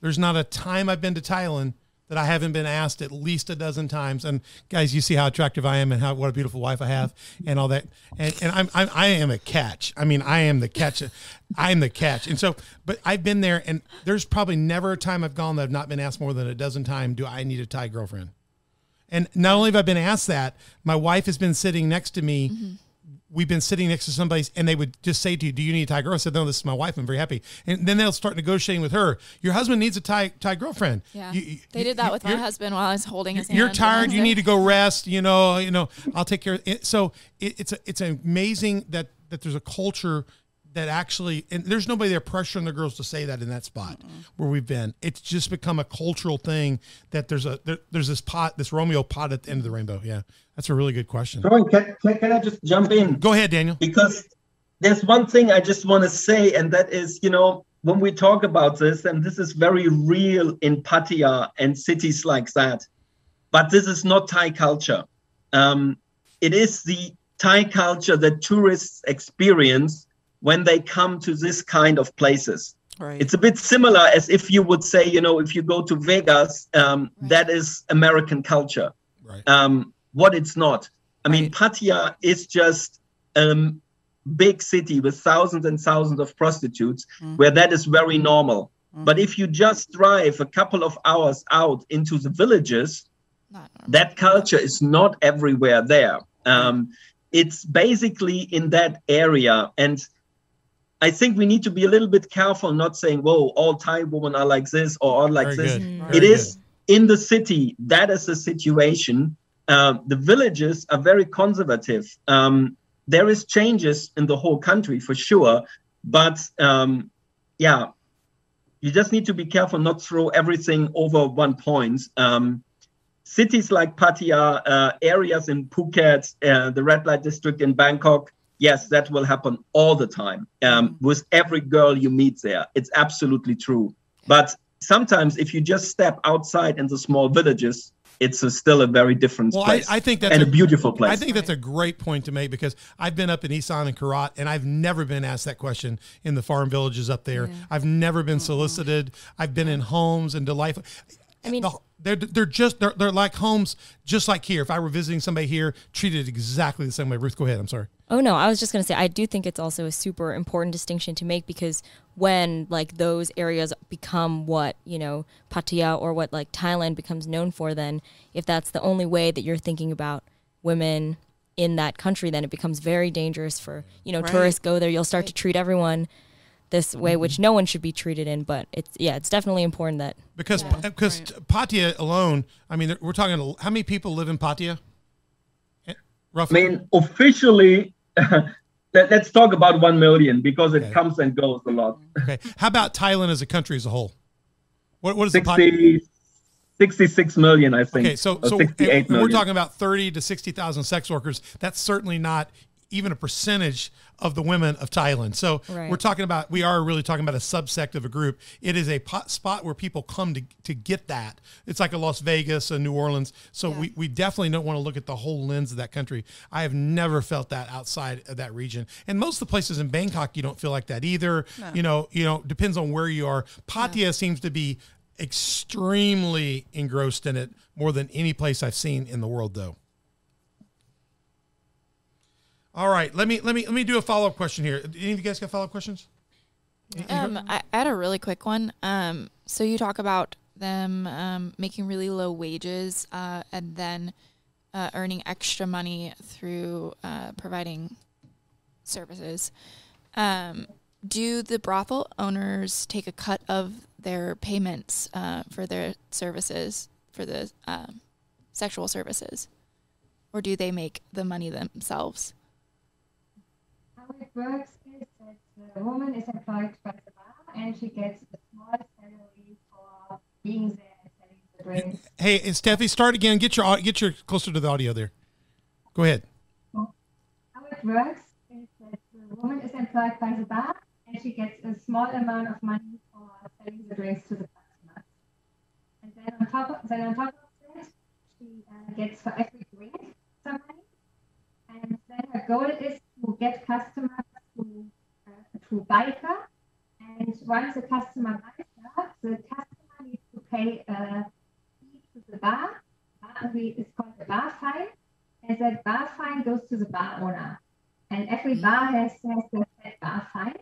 There's not a time I've been to Thailand that I haven't been asked at least a dozen times. And guys, you see how attractive I am and how what a beautiful wife I have and all that. And and I'm, I'm I am a catch. I mean, I am the catch. [laughs] I am the catch. And so, but I've been there, and there's probably never a time I've gone that I've not been asked more than a dozen times. Do I need a Thai girlfriend? And not only have I been asked that, my wife has been sitting next to me. Mm-hmm. We've been sitting next to somebody, and they would just say to you, "Do you need a Thai girl?" I said, "No, this is my wife. I'm very happy." And then they'll start negotiating with her. Your husband needs a Thai Thai girlfriend. Yeah. You- you- they did that you- with my husband while I was holding his hand. you're when tired. You [laughs] need to go rest. You know. You know. I'll take care. of it. So it, it's a, it's amazing that that there's a culture that actually and there's nobody there pressuring the girls to say that in that spot where we've been. It's just become a cultural thing that there's a there, there's this pot this Romeo pot at the end of the rainbow. Yeah, that's a really good question. Can, can, can I just jump in? Go ahead, Daniel. because there's one thing I just want to say, and that is, you know, when we talk about this, and this is very real in Pattaya and cities like that, but this is not Thai culture. Um, it is the Thai culture that tourists experience when they come to this kind of places. Right. It's a bit similar as if you would say, you know, if you go to Vegas, um, Right. that is American culture Right. um, what it's not. I mean, Right. Pattaya is just a um, big city with thousands and thousands of prostitutes, Mhm. where that is very normal. Mhm. But if you just drive a couple of hours out into the villages, that culture is not everywhere there. Um, it's basically in that area. And I think we need to be a little bit careful not saying, whoa, all Thai women are like this or all like Very this. good. Mm. Very It good. in the city. That is the situation. Um, the villages are very conservative. Um, there is changes in the whole country for sure, but um, yeah, you just need to be careful not throw everything over one point. Um, cities like Pattaya, uh, areas in Phuket, uh, the red light district in Bangkok. Yes, that will happen all the time um, with every girl you meet there. It's absolutely true. But sometimes, if you just step outside in the small villages, it's a, still a very different Well, I, place I think that's and a beautiful place. I think that's a great point to make because I've been up in Isan and Korat and I've never been asked that question in the farm villages up there. I've never been solicited. I've been in homes and delightful. I mean- The- they're they're just they're, they're like homes, just like here. If I were visiting somebody here, treated exactly the same way. Ruth, go ahead. I'm sorry. Oh no, I was just going to say I do think it's also a super important distinction to make because when like those areas become what, you know, Pattaya or what like Thailand becomes known for then if that's the only way that you're thinking about women in that country then it becomes very dangerous for, you know, Right. tourists go there, you'll start to treat everyone this way Mm-hmm. which no one should be treated in, but it's yeah, it's definitely important that Because because Pattaya alone, I mean, we're talking how many people live in Pattaya? Eh, roughly, I mean, officially, [laughs] let, us talk about 1 million because it Okay. comes and goes a lot. Mm-hmm. okay. How about Thailand as a country as a whole? What what is the pop- 60, 66 million, I think. Okay, so so eh, we're talking about thirty to sixty thousand sex workers. That's certainly not even a percentage of the women of Thailand. So Right. we're talking about we are really talking about a subsect of a group. It is a pot spot where people come to to get that. It's like a Las Vegas, a New Orleans. So we, we definitely don't want to look at the whole lens of that country. I have never felt that outside of that region. And most of the places in Bangkok you don't feel like that either. You know, you know, depends on where you are. Pattaya seems to be extremely engrossed in it more than any place I've seen in the world though. All right, let me let me let me do a follow up question here. Any of you guys got follow up questions? Um, I, had a really quick one. Um, so you talk about them um, making really low wages uh, and then uh, earning extra money through uh, providing services. Um, do the brothel owners take a cut of their payments uh, for their services, for the um, sexual services? Or do they make the money themselves? How it works is that the woman is employed by the bar and she gets a small salary for being there and selling the drinks. Hey, and Steffi, start again. Get your get your closer to the audio there. Go ahead. How it works is that the woman is employed by the bar and she gets a small amount of money for selling the drinks to the customers. And then on top of, then on top of that, she uh, gets for every drink some money. And then her goal is to get customers to, uh, to buy her. And once the customer buys the customer needs to pay a fee to the bar. it's called the bar fine, and that bar fine goes to the bar owner. And every bar has, has the bar fine.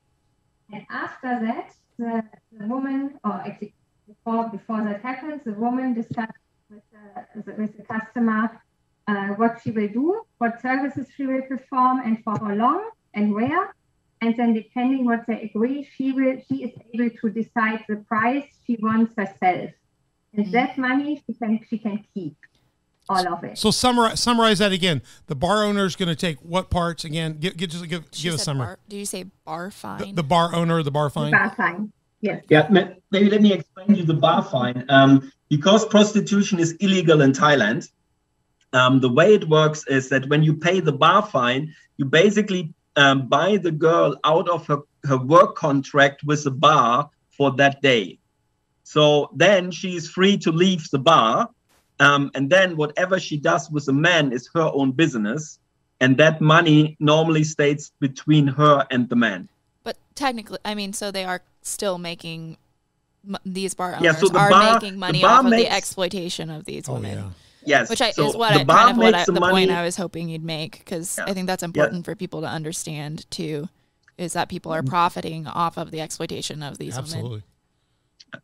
And after that, the, the woman, or actually before before that happens, the woman discusses with the, with the customer uh, what she will do, what services she will perform, and for how long and where. And then, depending what they agree, she will she is able to decide the price she wants herself, and mm-hmm. that money she can she can keep all of it. So summarize summarize that again. The bar owner is going to take what parts again? Give give just give, give a summary. Bar, did you say bar fine? The, the, bar owner, the bar fine. The bar fine. Yes. Yeah. Maybe let me explain you the bar fine. Um, because prostitution is illegal in Thailand. Um, the way it works is that when you pay the bar fine, you basically um, buy the girl out of her, her work contract with the bar for that day. So then she is free to leave the bar um, and then whatever she does with the man is her own business. And that money normally stays between her and the man. But technically, I mean, so they are still making these bar owners yeah, so are bar, making money off makes, of the exploitation of these oh, women. Yeah. Yes, which I, so is what I, kind of what I, the, the point I was hoping you'd make because yeah. I think that's important yeah. for people to understand too, is that people are mm-hmm. profiting off of the exploitation of these Absolutely. women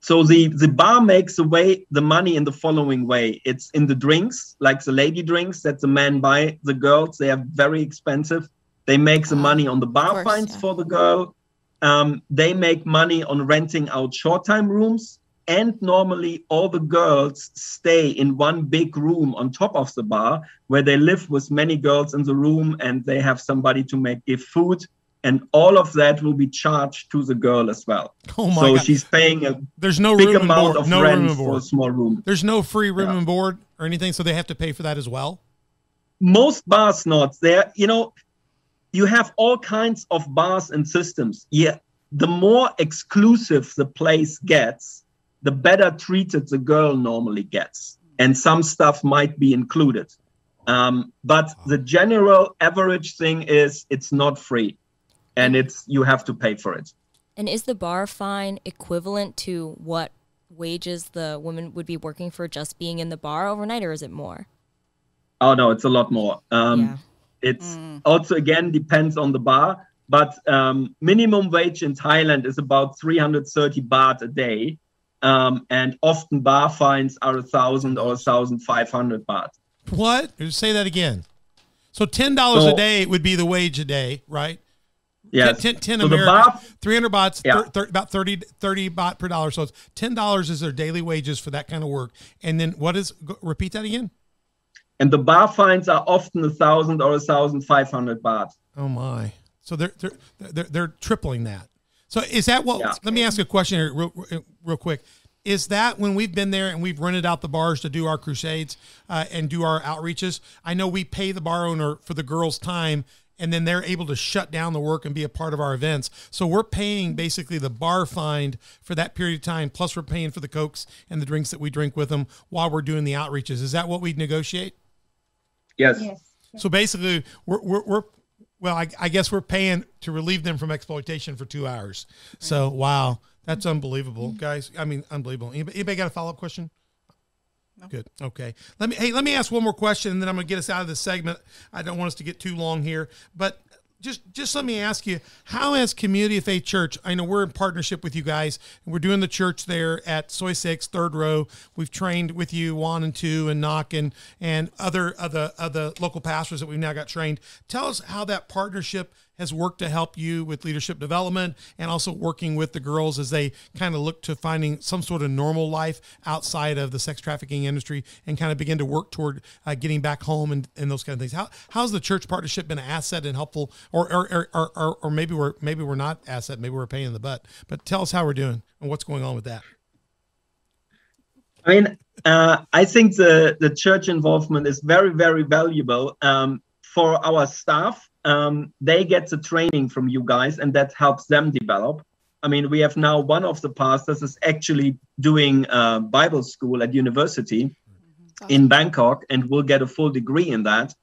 so the the bar makes away the money in the following way it's in the drinks like the lady drinks that the men buy the girls they are very expensive they make the money on the bar course, fines yeah. for the girl um, they make money on renting out short time rooms and normally all the girls stay in one big room on top of the bar where they live with many girls in the room and they have somebody to make give food and all of that will be charged to the girl as well. [laughs] Oh my so God. she's paying a there's no big amount of no rent for a small room. There's no free room yeah. and board or anything, so they have to pay for that as well. Most bars not there. You know, you have all kinds of bars and systems. Yeah, the more exclusive the place gets, the better treated the girl normally gets, and some stuff might be included. Um, but the general average thing is it's not free and it's you have to pay for it. And is the bar fine equivalent to what wages the woman would be working for just being in the bar overnight, or is it more? Oh no, it's a lot more. Um, yeah. It's mm. also again depends on the bar, but um, minimum wage in Thailand is about 330 baht a day, um, and often bar fines are a thousand or a thousand five hundred baht. What? Say that again. So ten dollars so, a day would be the wage a day, right? Yeah, 10, 10, 10 so American, 300 bahts, yeah. thir, thir, about 30, 30 baht per dollar. So it's $10 is their daily wages for that kind of work. And then what is, go, repeat that again? And the bar fines are often a thousand or a thousand five hundred baht. Oh my! So they're they're they're, they're tripling that. So is that what? Yeah. Let me ask a question here, real, real quick. Is that when we've been there and we've rented out the bars to do our crusades uh, and do our outreaches? I know we pay the bar owner for the girls' time and then they're able to shut down the work and be a part of our events. So we're paying basically the bar fine for that period of time, plus we're paying for the cokes and the drinks that we drink with them while we're doing the outreaches. Is that what we negotiate? Yes. yes. So basically, we're, we're, we're well, I, I, guess we're paying to relieve them from exploitation for two hours. So wow, that's mm-hmm. unbelievable, mm-hmm. guys. I mean, unbelievable. Anybody, anybody got a follow up question? No. Good. Okay. Let me. Hey, let me ask one more question, and then I'm going to get us out of this segment. I don't want us to get too long here, but just just let me ask you how as community of faith church i know we're in partnership with you guys we're doing the church there at Soi six third row. We've trained with you one and two and knock and and other other other local pastors that we've now got trained. Tell us how that partnership has worked to help you with leadership development and also working with the girls as they kind of look to finding some sort of normal life outside of the sex trafficking industry and kind of begin to work toward uh, getting back home and, and those kind of things. How how's the church partnership been an asset and helpful, or or, or, or, or maybe we're maybe we're not asset, maybe we're paying in the butt. But tell us how we're doing and what's going on with that. I mean, uh, I think the the church involvement is very very valuable um, for our staff um, they get the training from you guys and that helps them develop i mean we have now one of the pastors is actually doing uh, bible school at university mm-hmm. in bangkok and will get a full degree in that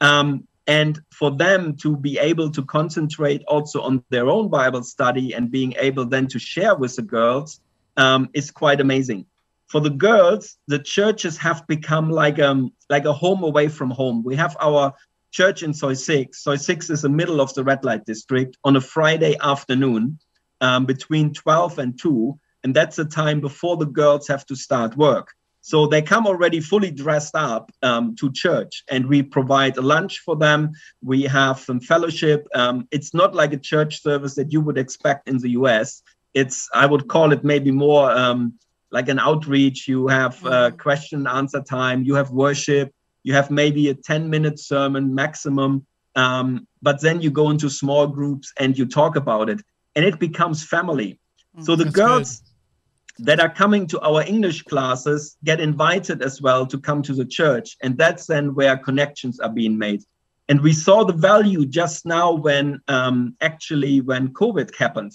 um, and for them to be able to concentrate also on their own bible study and being able then to share with the girls um, is quite amazing for the girls, the churches have become like um like a home away from home. We have our church in Soi Six. Soi Six is the middle of the red light district on a Friday afternoon um, between 12 and 2. And that's the time before the girls have to start work. So they come already fully dressed up um, to church, and we provide a lunch for them. We have some fellowship. Um, it's not like a church service that you would expect in the US. It's, I would call it maybe more um, like an outreach. You have uh, question and answer time, you have worship, you have maybe a 10 minute sermon maximum. Um, but then you go into small groups and you talk about it, and it becomes family. So the girls that are coming to our English classes get invited as well to come to the church. And that's then where connections are being made. And we saw the value just now when um, actually when COVID happened,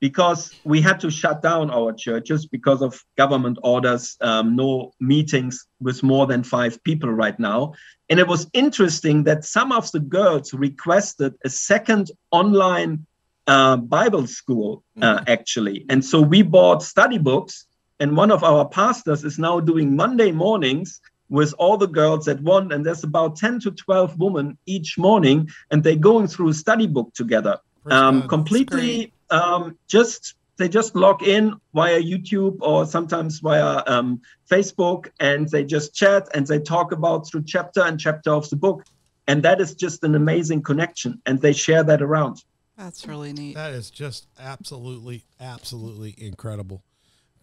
because we had to shut down our churches because of government orders, um, no meetings with more than five people right now. And it was interesting that some of the girls requested a second online uh, Bible school, uh, actually. And so we bought study books, and one of our pastors is now doing Monday mornings with all the girls at one, and there's about 10 to 12 women each morning, and they're going through a study book together. Um, completely um, just they just log in via YouTube or sometimes via um, Facebook and they just chat and they talk about through chapter and chapter of the book. And that is just an amazing connection. And they share that around. That's really neat. That is just absolutely, absolutely incredible.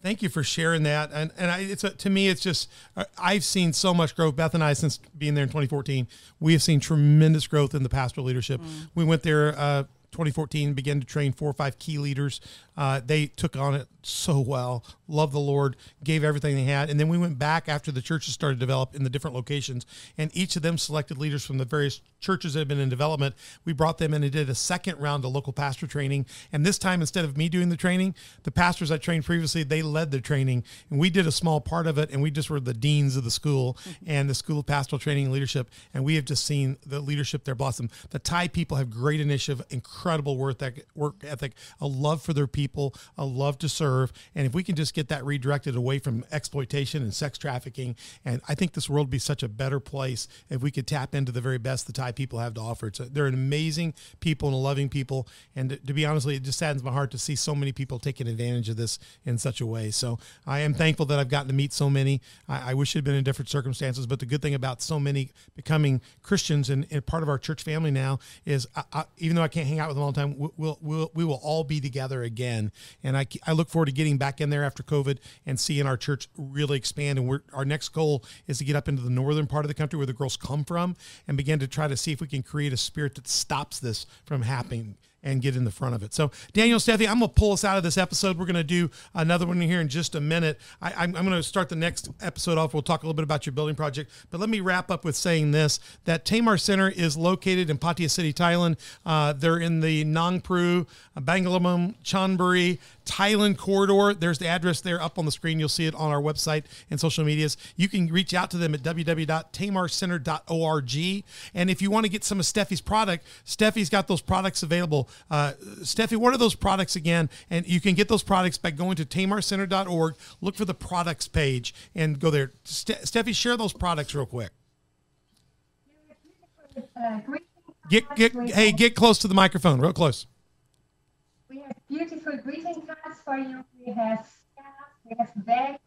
Thank you for sharing that. And and I, it's a, to me, it's just I- I've seen so much growth. Beth and I, since being there in 2014, we have seen tremendous growth in the pastoral leadership. We went there. Uh, 2014 began to train four or five key leaders. Uh, they took on it so well, loved the Lord, gave everything they had. And then we went back after the churches started to develop in the different locations, and each of them selected leaders from the various churches that had been in development. We brought them in and did a second round of local pastor training. And this time, instead of me doing the training, the pastors I trained previously, they led the training. And we did a small part of it, and we just were the deans of the school and the School of Pastoral Training and Leadership. And we have just seen the leadership there blossom. The Thai people have great initiative, incredible ethic, work ethic, a love for their people, a love to serve. And if we can just get that redirected away from exploitation and sex trafficking, and I think this world would be such a better place if we could tap into the very best the Thai people have to offer. They're an amazing people and a loving people. And to, to be honestly, it just saddens my heart to see so many people taking advantage of this in such a way. So I am thankful that I've gotten to meet so many. I, I wish it had been in different circumstances, but the good thing about so many becoming Christians and, and part of our church family now is I, I, even though I can't hang out with them all the time, we- we'll, we'll, we will all be together again. And I, I look forward to getting back in there after COVID and seeing our church really expand. And our next goal is to get up into the northern part of the country where the girls come from and begin to try to see if we can create a spirit that stops this from happening and get in the front of it. So, Daniel, Steffi, I'm going to pull us out of this episode. We're going to do another one here in just a minute. I, I'm, I'm going to start the next episode off. We'll talk a little bit about your building project, but let me wrap up with saying this: that Tamar Center is located in Pattaya City, Thailand. Uh, they're in the Nong Pru, Banglamung, Chonburi, Thailand corridor. There's the address there up on the screen. You'll see it on our website and social medias. You can reach out to them at www.tamarcenter.org. And if you want to get some of Steffi's product, Steffi's got those products available. Uh, Steffi, what are those products again? And you can get those products by going to tamarcenter.org. Look for the products page and go there. Ste- Steffi, share those products real quick. Get get hey, get close to the microphone, real close. We have beautiful greeting cards for you. We have scarves. We have bags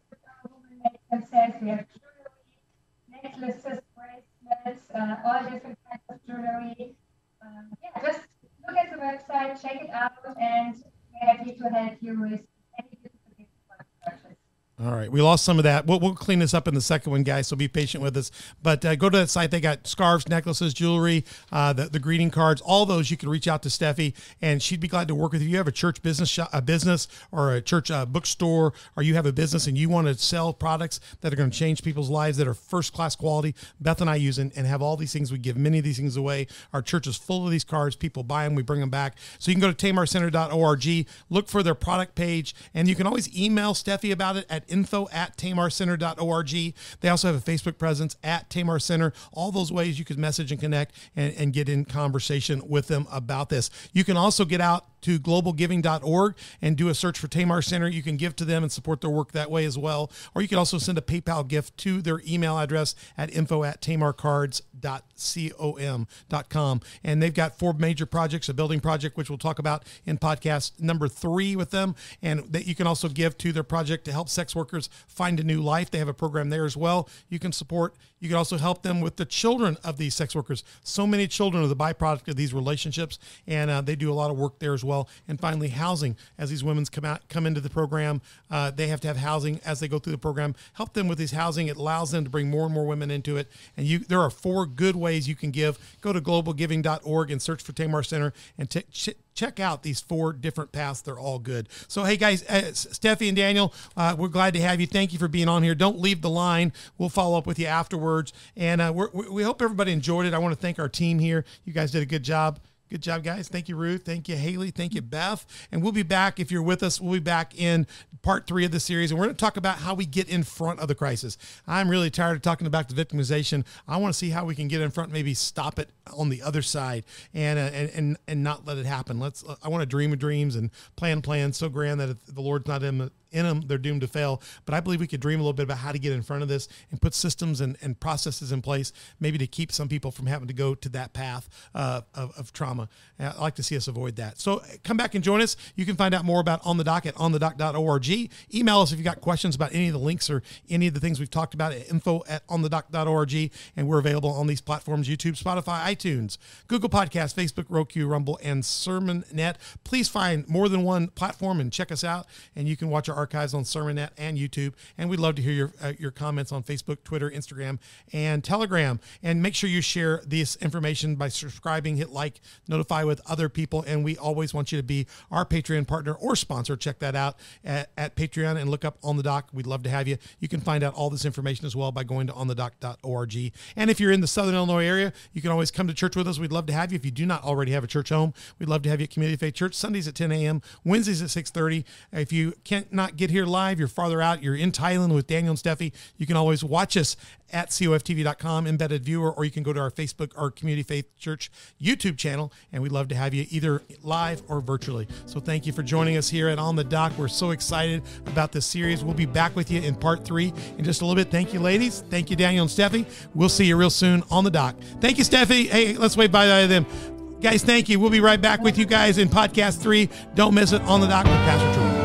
themselves. We have jewelry, necklaces, bracelets, uh, all different kinds of jewelry. Um, yeah, just look at the website, check it out, and we're happy to help you with any beautiful gift for purchase. All right, we lost some of that. We'll, we'll clean this up in the second one, guys. So be patient with us. But uh, go to that site. They got scarves, necklaces, jewelry, uh, the, the greeting cards, all those. You can reach out to Steffi, and she'd be glad to work with you. You have a church business, a business, or a church uh, bookstore, or you have a business and you want to sell products that are going to change people's lives that are first class quality. Beth and I use and, and have all these things. We give many of these things away. Our church is full of these cards. People buy them. We bring them back. So you can go to tamarcenter.org, look for their product page, and you can always email Steffi about it at info at tamarcenter.org. They also have a Facebook presence at Tamar Center. All those ways you can message and connect and, and get in conversation with them about this. You can also get out to globalgiving.org and do a search for Tamar Center. You can give to them and support their work that way as well. Or you can also send a PayPal gift to their email address at info at tamarcards.com. And they've got four major projects, a building project, which we'll talk about in podcast number three with them. And that you can also give to their project to help sex workers find a new life. They have a program there as well. You can support, you can also help them with the children of these sex workers. So many children are the byproduct of these relationships, and uh, they do a lot of work there as well. And finally, housing. As these women come out, come into the program, uh, they have to have housing as they go through the program. Help them with this housing. It allows them to bring more and more women into it. And you, there are four good ways you can give. Go to globalgiving.org and search for Tamar Center and t- ch- check out these four different paths. They're all good. So, hey guys, uh, Steffi and Daniel, uh, we're glad to have you. Thank you for being on here. Don't leave the line. We'll follow up with you afterwards. And uh, we hope everybody enjoyed it. I want to thank our team here. You guys did a good job. Good job, guys. Thank you, Ruth. Thank you, Haley. Thank you, Beth. And we'll be back if you're with us. We'll be back in part three of the series, and we're going to talk about how we get in front of the crisis. I'm really tired of talking about the victimization. I want to see how we can get in front, maybe stop it on the other side, and uh, and and and not let it happen. Let's. Uh, I want to dream of dreams and plan plans so grand that the Lord's not in in them, they're doomed to fail. But I believe we could dream a little bit about how to get in front of this and put systems and, and processes in place, maybe to keep some people from having to go to that path uh, of, of trauma. I'd like to see us avoid that. So come back and join us. You can find out more about On the Dock at onthedock.org. Email us if you've got questions about any of the links or any of the things we've talked about at info at onthedock.org. And we're available on these platforms YouTube, Spotify, iTunes, Google Podcasts, Facebook, Roku, Rumble, and SermonNet. Please find more than one platform and check us out. And you can watch our archives on SermonNet and YouTube. And we'd love to hear your, uh, your comments on Facebook, Twitter, Instagram, and Telegram. And make sure you share this information by subscribing, hit like, notify with other people. And we always want you to be our Patreon partner or sponsor. Check that out at, at Patreon and look up On the Dock. We'd love to have you. You can find out all this information as well by going to onthedock.org. And if you're in the Southern Illinois area, you can always come to church with us. We'd love to have you. If you do not already have a church home, we'd love to have you at Community Faith Church Sundays at 10 a.m., Wednesdays at 6:30. If you can't not get here live, you're farther out, you're in Thailand with Daniel and Steffi, you can always watch us at coftv.com, embedded viewer, or you can go to our Facebook or Community Faith Church YouTube channel, and we'd love to have you either live or virtually. So thank you for joining us here at On the Dock. We're so excited about this series. We'll be back with you in part three in just a little bit. Thank you, ladies. Thank you, Daniel and Steffi. We'll see you real soon on the dock. Thank you, Steffi. Hey, let's wave bye to them. Guys, thank you. We'll be right back with you guys in podcast three. Don't miss it on the dock with Pastor Troy.